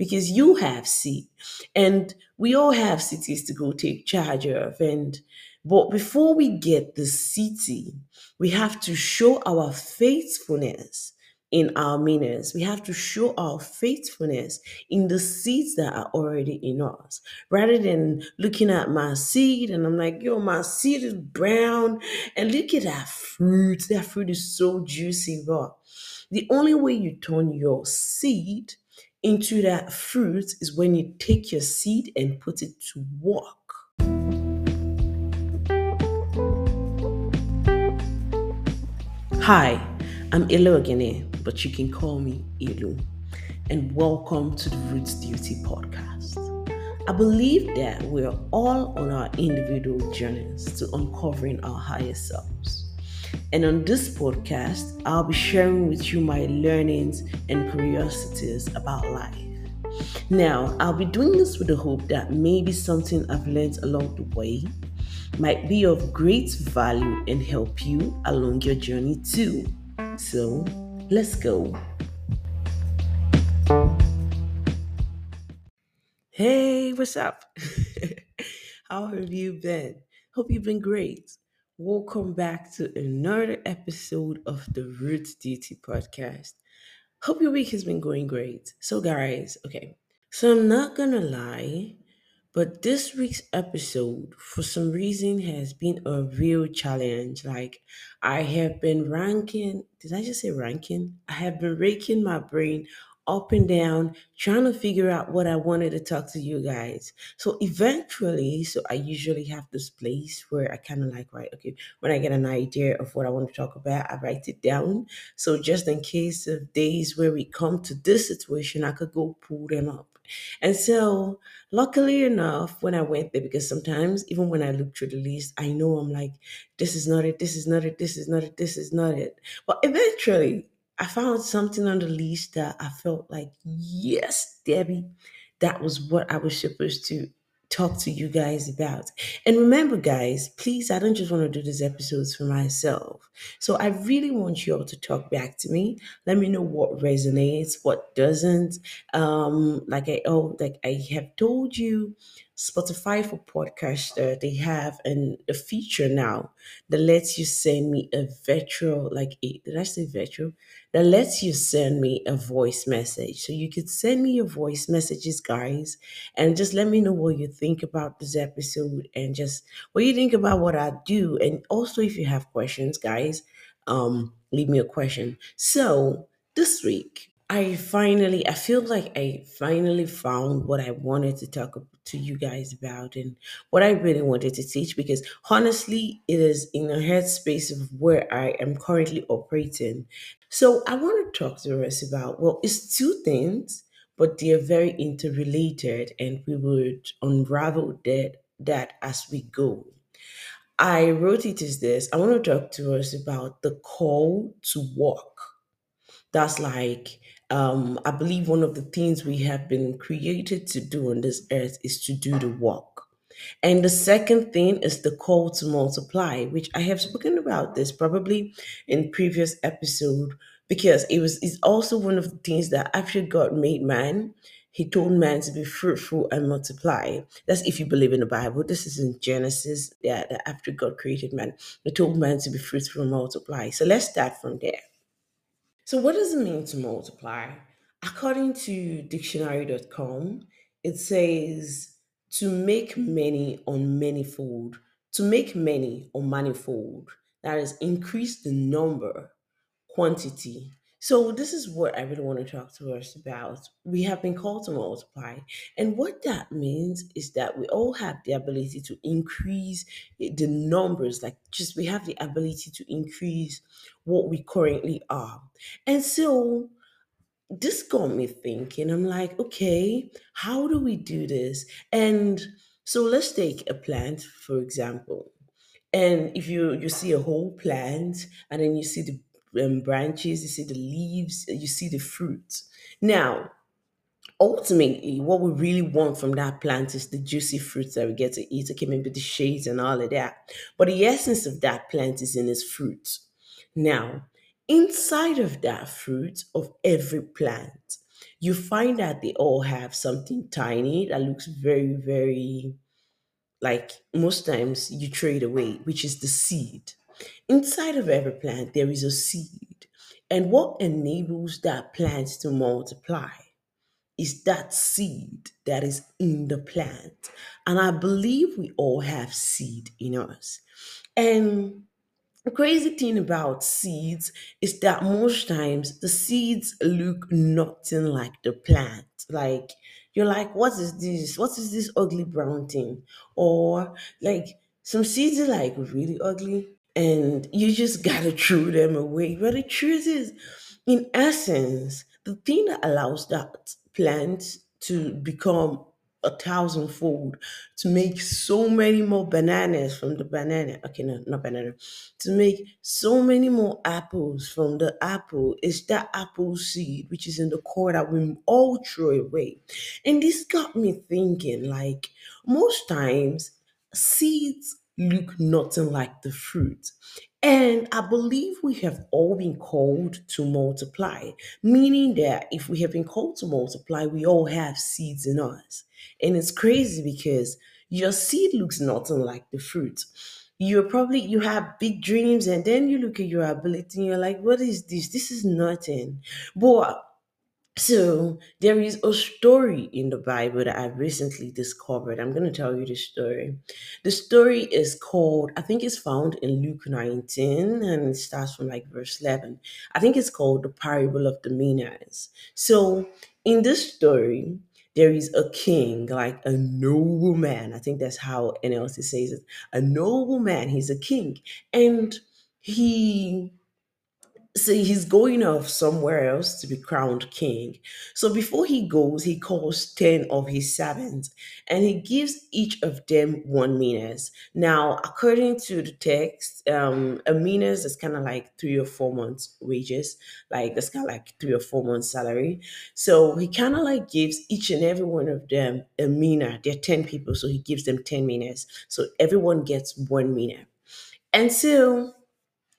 because you have seed and we all have cities to go take charge of. And but before we get the city, we have to show our faithfulness in our minas. We have to show our faithfulness in the seeds that are already in us. Rather than looking at my seed and I'm like, yo, my seed is brown. And look at that fruit. That fruit is so juicy, but the only way you turn your seed into that fruit is when you take your seed and put it to work. Hi, I'm Ilu Ogene, but you can call me Ilu, and welcome to the Roots Duty podcast. I believe that we're all on our individual journeys to uncovering our higher selves. And on this podcast, I'll be sharing with you my learnings and curiosities about life. Now, I'll be doing this with the hope that maybe something I've learned along the way might be of great value and help you along your journey too. So, let's go. Hey, what's up? How have you been? Hope you've been great. Welcome back to another episode of the Roots Duty podcast. Hope your week has been going great. So, guys, okay, so I'm not gonna lie, but this week's episode, for some reason, has been a real challenge. Like, I have been ranking, did I just say ranking? I have been raking my brain up and down, trying to figure out what I wanted to talk to you guys. So, eventually, so I usually have this place where I kind of like, right, okay, when I get an idea of what I want to talk about, I write it down. So, just in case of days where we come to this situation, I could go pull them up. And so, luckily enough, when I went there, because sometimes even when I look through the list, I know I'm like, this is not it, this is not it, this is not it, this is not it. But eventually, I found something on the list that I felt like, yes, Debbie, that was what I was supposed to talk to you guys about. And remember, guys, please, I don't just want to do these episodes for myself. So I really want you all to talk back to me. Let me know what resonates, what doesn't. Um, like I oh, like I have told you, Spotify for podcaster, they have an a feature now that lets you send me a virtual, like a, did I say virtual? That lets you send me a voice message. So you could send me your voice messages, guys, and just let me know what you think about this episode and just what you think about what I do. And also if you have questions, guys, um, leave me a question. So this week I finally, I feel like I finally found what I wanted to talk to you guys about and what I really wanted to teach because honestly, it is in a headspace of where I am currently operating. So I want to talk to us about, well, it's two things, but they are very interrelated and we would unravel that, that as we go. I wrote it as this I want to talk to us about the call to walk. That's like um, I believe one of the things we have been created to do on this earth is to do the work. And the second thing is the call to multiply, which I have spoken about this probably in previous episode because it was it's also one of the things that after God made man, he told man to be fruitful and multiply. That's if you believe in the Bible. This is in Genesis, yeah, that after God created man, he told man to be fruitful and multiply. So let's start from there. So, what does it mean to multiply? According to dictionary.com, it says to make many on manifold, to make many on manifold, that is, increase the number, quantity, so, this is what I really want to talk to us about. We have been called to multiply. And what that means is that we all have the ability to increase the numbers, like just we have the ability to increase what we currently are. And so, this got me thinking. I'm like, okay, how do we do this? And so, let's take a plant, for example. And if you you see a whole plant and then you see the um, branches, you see the leaves, you see the fruit. Now, ultimately, what we really want from that plant is the juicy fruits that we get to eat. Okay, maybe the shades and all of that. But the essence of that plant is in its fruit. Now, inside of that fruit of every plant, you find that they all have something tiny that looks very, very like most times you trade away, which is the seed. Inside of every plant, there is a seed. And what enables that plant to multiply is that seed that is in the plant. And I believe we all have seed in us. And the crazy thing about seeds is that most times the seeds look nothing like the plant. Like you're like, what is this? What is this ugly brown thing? Or like some seeds are like really ugly and you just gotta throw them away. But the truth is, in essence, the thing that allows that plant to become a thousandfold to make so many more bananas from the banana. Okay, no, not banana. To make so many more apples from the apple is that apple seed, which is in the core that we all throw away. And this got me thinking like, most times seeds look nothing like the fruit. And I believe we have all been called to multiply, meaning that if we have been called to multiply, we all have seeds in us. And it's crazy because your seed looks nothing like the fruit. You're probably, you have big dreams, and then you look at your ability and you're like, what is this? This is nothing. But so there is a story in the Bible that I've recently discovered. I'm going to tell you the story. The story is called, I think it's found in Luke 19 and it starts from like verse 11. I think it's called the parable of the minas. So in this story, there is a king, like a noble man. I think that's how NLT says it. A noble man, he's a king. And he so he's going off somewhere else to be crowned king. So before he goes, he calls 10 of his servants and he gives each of them one minas. Now, according to the text, um, a minas is kind of like three or four months' wages, like that's kind of like three or four months' salary. So he kind of like gives each and every one of them a mina. They're 10 people, so he gives them 10 minas. So everyone gets one mina. And so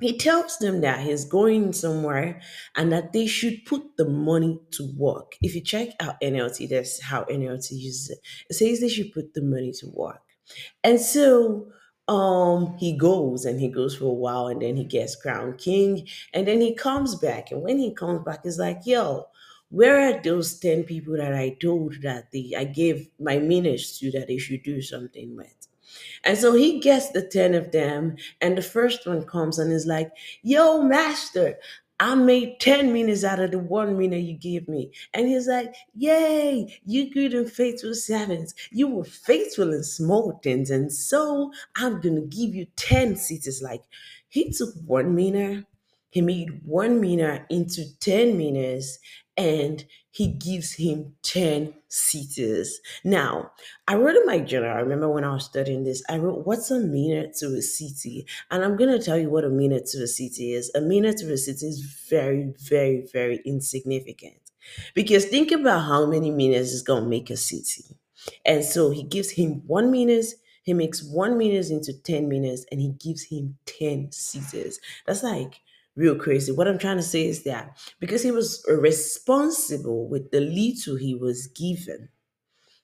he tells them that he's going somewhere and that they should put the money to work. If you check out NLT, that's how NLT uses it. It says they should put the money to work. And so um he goes and he goes for a while and then he gets crowned king and then he comes back and when he comes back he's like yo where are those 10 people that i told that the i gave my minas to that they should do something with and so he gets the 10 of them, and the first one comes and is like, Yo, master, I made 10 minas out of the one mina you gave me. And he's like, Yay, you good and faithful servants. You were faithful in small things, and so I'm gonna give you 10 cities. Like he took one mina, he made one mina into 10 minas, and he gives him 10 cities. Now, I wrote in my journal, I remember when I was studying this, I wrote, What's a mina to a city? And I'm going to tell you what a mina to a city is. A mina to a city is very, very, very insignificant. Because think about how many minas is going to make a city. And so he gives him one mina, he makes one mina into 10 minas, and he gives him 10 cities. That's like real crazy. What I'm trying to say is that because he was responsible with the little he was given,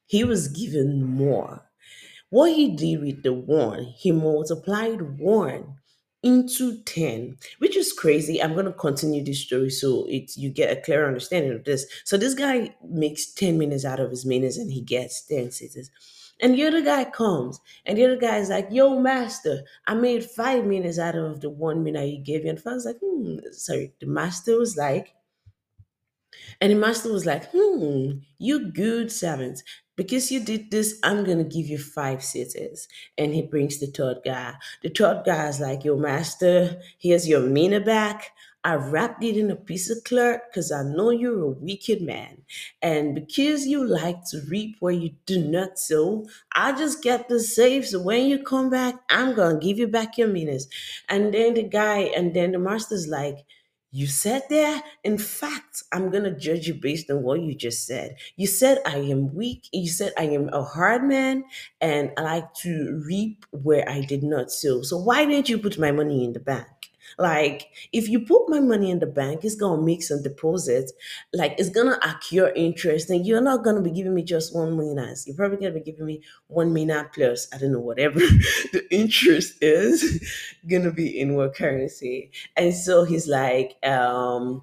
he was given more. What he did with the one, he multiplied one into 10 which is crazy i'm going to continue this story so it you get a clear understanding of this so this guy makes 10 minas out of his minas and he gets 10 cities and the other guy comes, and the other guy is like, Yo, master, I made five minas out of the one mina you gave me. And I was like, hmm, sorry. The master was like, and the master was like, hmm, you good servant. Because you did this, I'm going to give you five cities. And he brings the third guy. The third guy is like, yo, master, here's your mina back. I wrapped it in a piece of cloth because I know you're a wicked man. And because you like to reap where you do not sow, I just kept the safe. So when you come back, I'm going to give you back your minas. And then the guy, and then the master's like, you said there, in fact, I'm going to judge you based on what you just said. You said I am weak. You said I am a hard man and I like to reap where I did not sow. So why didn't you put my money in the bank? Like, if you put my money in the bank, it's gonna make some deposits. Like, it's gonna accrue interest, and you're not gonna be giving me just one minas. You're probably gonna be giving me one minas plus, I don't know, whatever the interest is gonna be in what currency. And so he's like, um,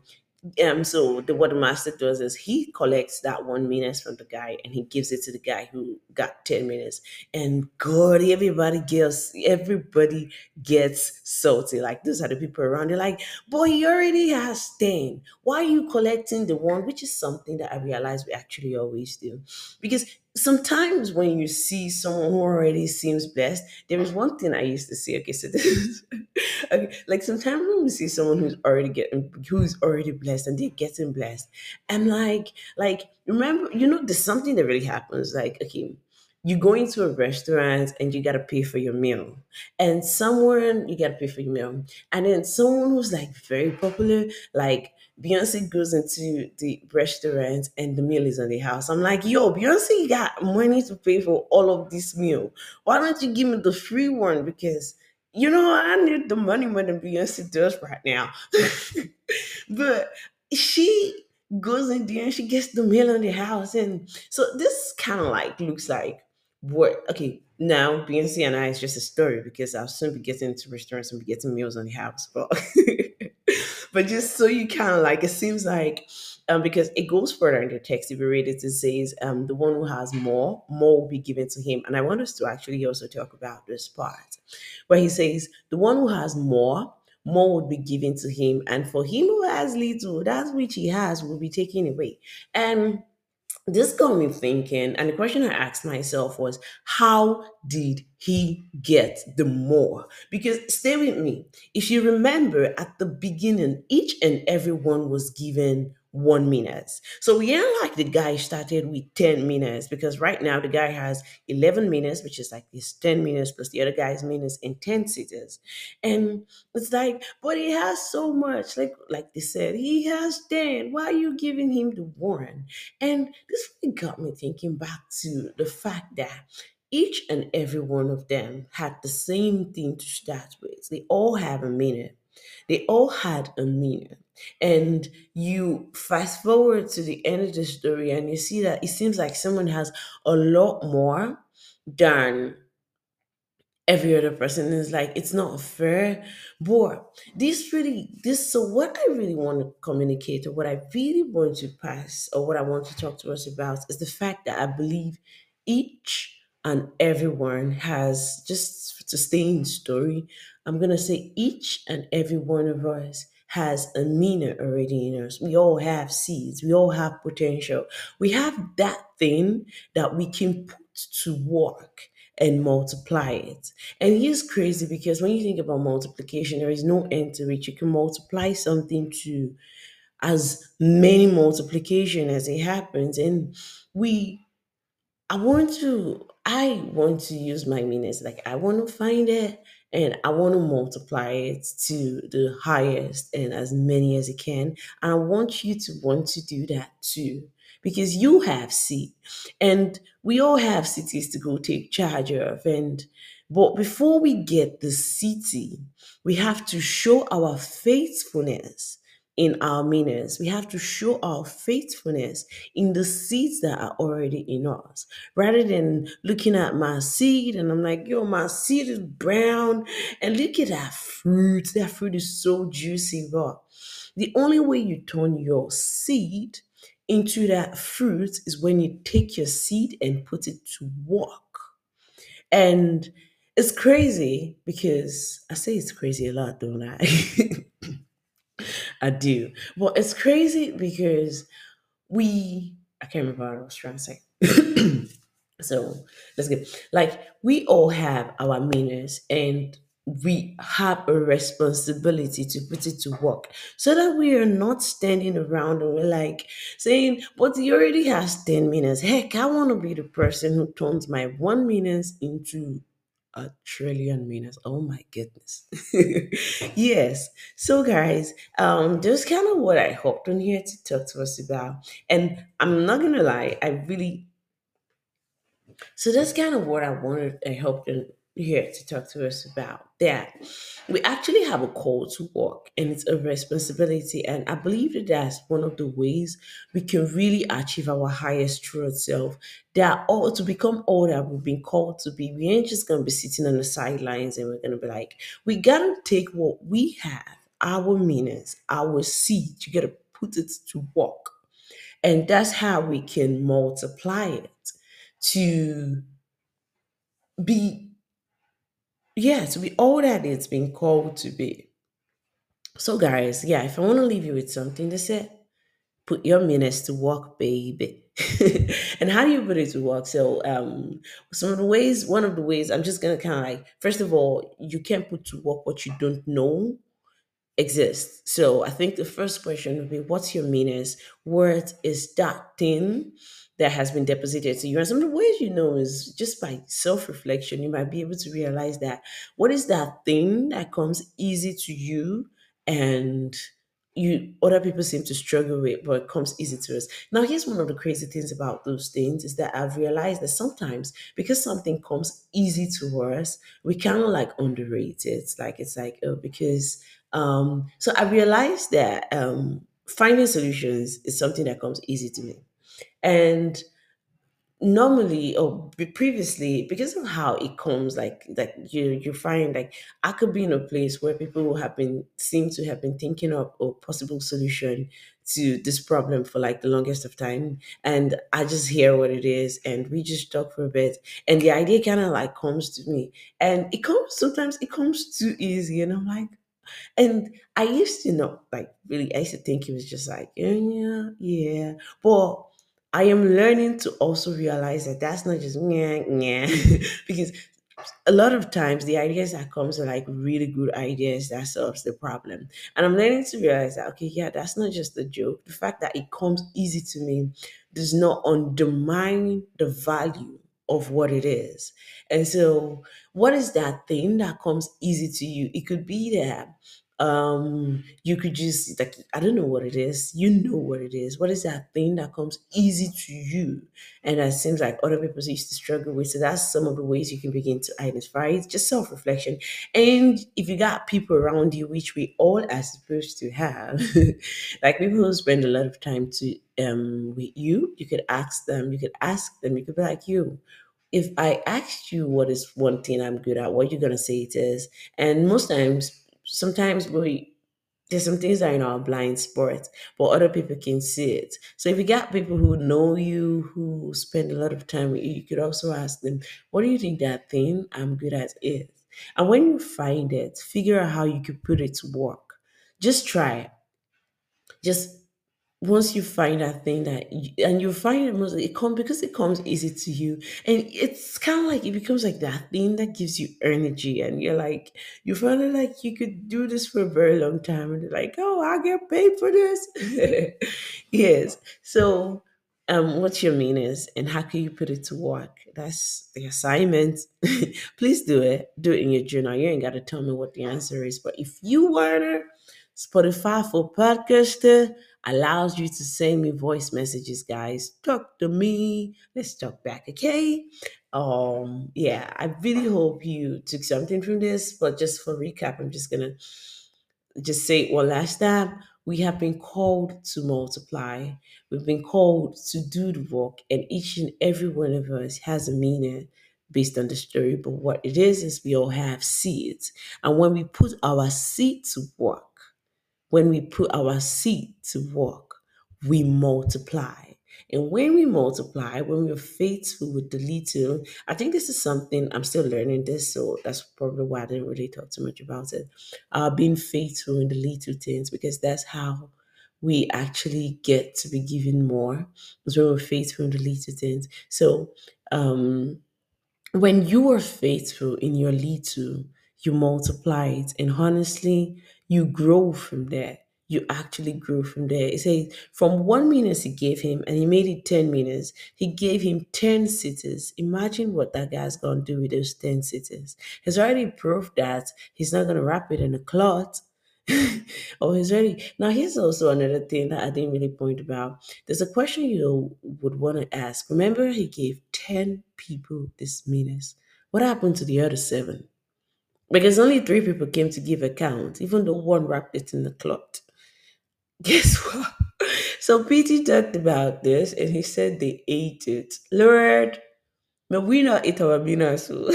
um, so the, what the master does is he collects that one minas from the guy and he gives it to the guy who got 10 minas. And God, everybody gets everybody gets salty. Like those are the people around. They're like, boy, he already has 10. Why are you collecting the one? Which is something that I realize we actually always do. Because sometimes when you see someone who already seems blessed, there is one thing I used to say. Okay, so this is okay, like sometimes when we see someone who's already getting who's already blessed and they're getting blessed, I'm like, like remember, you know, there's something that really happens. Like, okay, you go into a restaurant and you gotta pay for your meal, and someone you gotta pay for your meal, and then someone who's like very popular, like Beyonce goes into the restaurant and the meal is on the house. I'm like, yo, Beyonce got money to pay for all of this meal. Why don't you give me the free one? Because you know I need the money more than Beyonce does right now. but she goes in there and she gets the meal on the house. And so this kind of like looks like what okay, now Beyonce and I is just a story because I'll soon be getting into restaurants and be getting meals on the house. But but just so you kind of like it seems like um because it goes further in the text if you read it it says um the one who has more more will be given to him. And i want us to actually also talk about this part where he says the one who has more more would be given to him. And for him who has little that which he has will be taken away. And this got me thinking, and the question I asked myself was, how did he gets, the more? Because stay with me. If you remember at the beginning, each and every one was given one minas. So we ain't like the guy started with 10 minas because right now the guy has 11 minas, which is like this 10 minas plus the other guy's minas in 10 cities. And it's like, but he has so much. Like like they said, he has 10. Why are you giving him the one? And this really got me thinking back to the fact that each and every one of them had the same thing to start with. They all have a mina. They all had a mina. And you fast forward to the end of the story and you see that it seems like someone has a lot more than every other person is like it's not fair but this really this so what i really want to communicate or what i really want to pass or what i want to talk to us about is the fact that i believe each and everyone has just to stay in story i'm going to say each and every one of us has a mina already in us we all have seeds we all have potential we have that thing that we can put to work and multiply it. And here's crazy because when you think about multiplication, there is no end to it. You can multiply something to as many multiplication as it happens. And we I want to I want to use my minas. Like I want to find it and I want to multiply it to the highest and as many as it can. And I want you to want to do that too. Because you have seed and we all have cities to go take charge of. And but before we get the city, we have to show our faithfulness in our minas. We have to show our faithfulness in the seeds that are already in us. Rather than looking at my seed and I'm like, yo, my seed is brown. And look at that fruit. That fruit is so juicy. But the only way you turn your seed into that fruit is when you take your seed and put it to work. And it's crazy because I say it's crazy a lot, don't I? I do. Well, it's crazy because we I can't remember what I was trying to say. so let's get like we all have our minas and we have a responsibility to put it to work so that we are not standing around and we're like saying, but he already has 10 minas. Heck, I want to be the person who turns my one minas into a trillion minas. Oh my goodness. yes. So guys, um, that's kind of what I hopped on here to talk to us about. And I'm not gonna lie, I really so that's kind of what I wanted I hoped to here to talk to us about that. We actually have a call to work and it's a responsibility. And I believe that that's one of the ways we can really achieve our highest true self. That all to become all that we've been called to be. We ain't just gonna be sitting on the sidelines and we're gonna be like, we gotta take what we have, our minas, our seed, you gotta put it to work. And that's how we can multiply it to be yeah, to be all that it's been called to be. So, guys, yeah, if I want to leave you with something to say, put your minas to work, baby. and how do you put it to work? So, um, some of the ways, one of the ways, I'm just gonna kind of like, first of all, you can't put to work what you don't know exists. So I think the first question would be what's your minas? What is that thing that has been deposited to you? And some of the ways you know is just by self reflection. You might be able to realize that what is that thing that comes easy to you and you other people seem to struggle with, but it comes easy to us. Now, here's one of the crazy things about those things is that I've realized that sometimes because something comes easy to us, we kind of like underrate it. Like it's like, oh, because um, so I realized that um, finding solutions is something that comes easy to me. And normally or previously because of how it comes like that you you find like i could be in a place where people have been seem to have been thinking of a possible solution to this problem for like the longest of time and i just hear what it is and we just talk for a bit and the idea kind of like comes to me and it comes sometimes it comes too easy and i'm like and I used to know, like, really, I used to think it was just like, yeah, yeah, yeah. But I am learning to also realize that that's not just yeah, yeah, because a lot of times the ideas that comes are like really good ideas that solves the problem. And I'm learning to realize that okay, yeah, that's not just a joke. The fact that it comes easy to me does not undermine the value of what it is. And so what is that thing that comes easy to you? It could be that um you could just like i don't know what it is. You know what it is. What is that thing that comes easy to you? And that seems like other people used to struggle with. So that's some of the ways you can begin to identify it's just self-reflection. And if you got people around you which we all are supposed to have like people who spend a lot of time to um with you you could ask them you could ask them you could be like you if I asked you what is one thing I'm good at, what you're gonna say it is? And most times, sometimes we there's some things that are in our blind spot, but other people can see it. So if you got people who know you, who spend a lot of time with you, you could also ask them, "What do you think that thing I'm good at is?" And when you find it, figure out how you could put it to work. Just try it. Just once you find that thing that you, and you find it mostly it comes because it comes easy to you and it's kind of like it becomes like that thing that gives you energy and you're like you it like you could do this for a very long time and you're like oh i get paid for this. Yes. So um what's your minas and how can you put it to work? That's the assignment. Please do it. Do it in your journal. You ain't got to tell me what the answer is but if you wanna Spotify for podcaster allows you to send me voice messages, guys. Talk to me. Let's talk back, okay? Um, yeah, I really hope you took something from this, but just for recap, I'm just gonna just say one last time. We have been called to multiply. We've been called to do the work, and each and every one of us has a mina based on the story. But what it is is we all have seeds, and when we put our seed to work, when we put our seed to work, we multiply. And when we multiply, when we're faithful with the little, I think this is something I'm still learning this, so that's probably why I didn't really talk too much about it. Uh, being faithful in the little things, because that's how we actually get to be given more, is when we're faithful in the little things. So, um, when you are faithful in your little, you multiply it. And honestly, you grow from there. You actually grow from there. It says, from one minas he gave him, and he made it 10 minas. He gave him 10 cities. Imagine what that guy's going to do with those 10 cities. He's already proved that he's not going to wrap it in a cloth. oh, he's ready. Now, here's also another thing that I didn't really point about. There's a question you would want to ask. Remember, he gave 10 people this minas. What happened to the other seven? Because only three people came to give account, even though one wrapped it in the cloth. Guess what? So PT talked about this and he said they ate it. Lord, may we not eat our mina so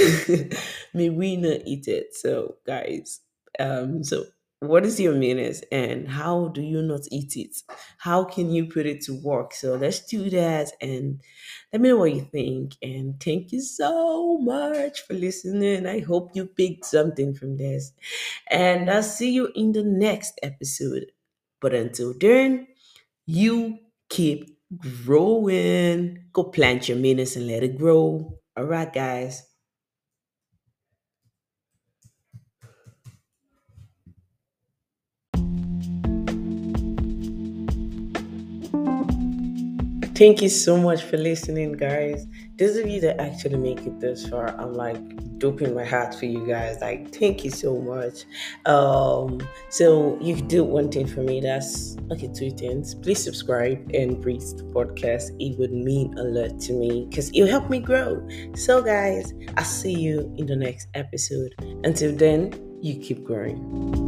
may we not eat it. So guys, um, so what is your minas and how do you not eat it? How can you put it to work? So let's do that and let me know what you think. And thank you so much for listening. I hope you picked something from this. And I'll see you in the next episode. But until then, you keep growing. Go plant your minas and let it grow. All right, guys. Thank you so much for listening, guys. Those of you that actually make it this far, I'm like doping my heart for you guys. Like, thank you so much. Um, so you do one thing for me. That's okay. Two things. Please subscribe and rate the podcast. It would mean a lot to me because it'll help me grow. So, guys, I'll see you in the next episode. Until then, you keep growing.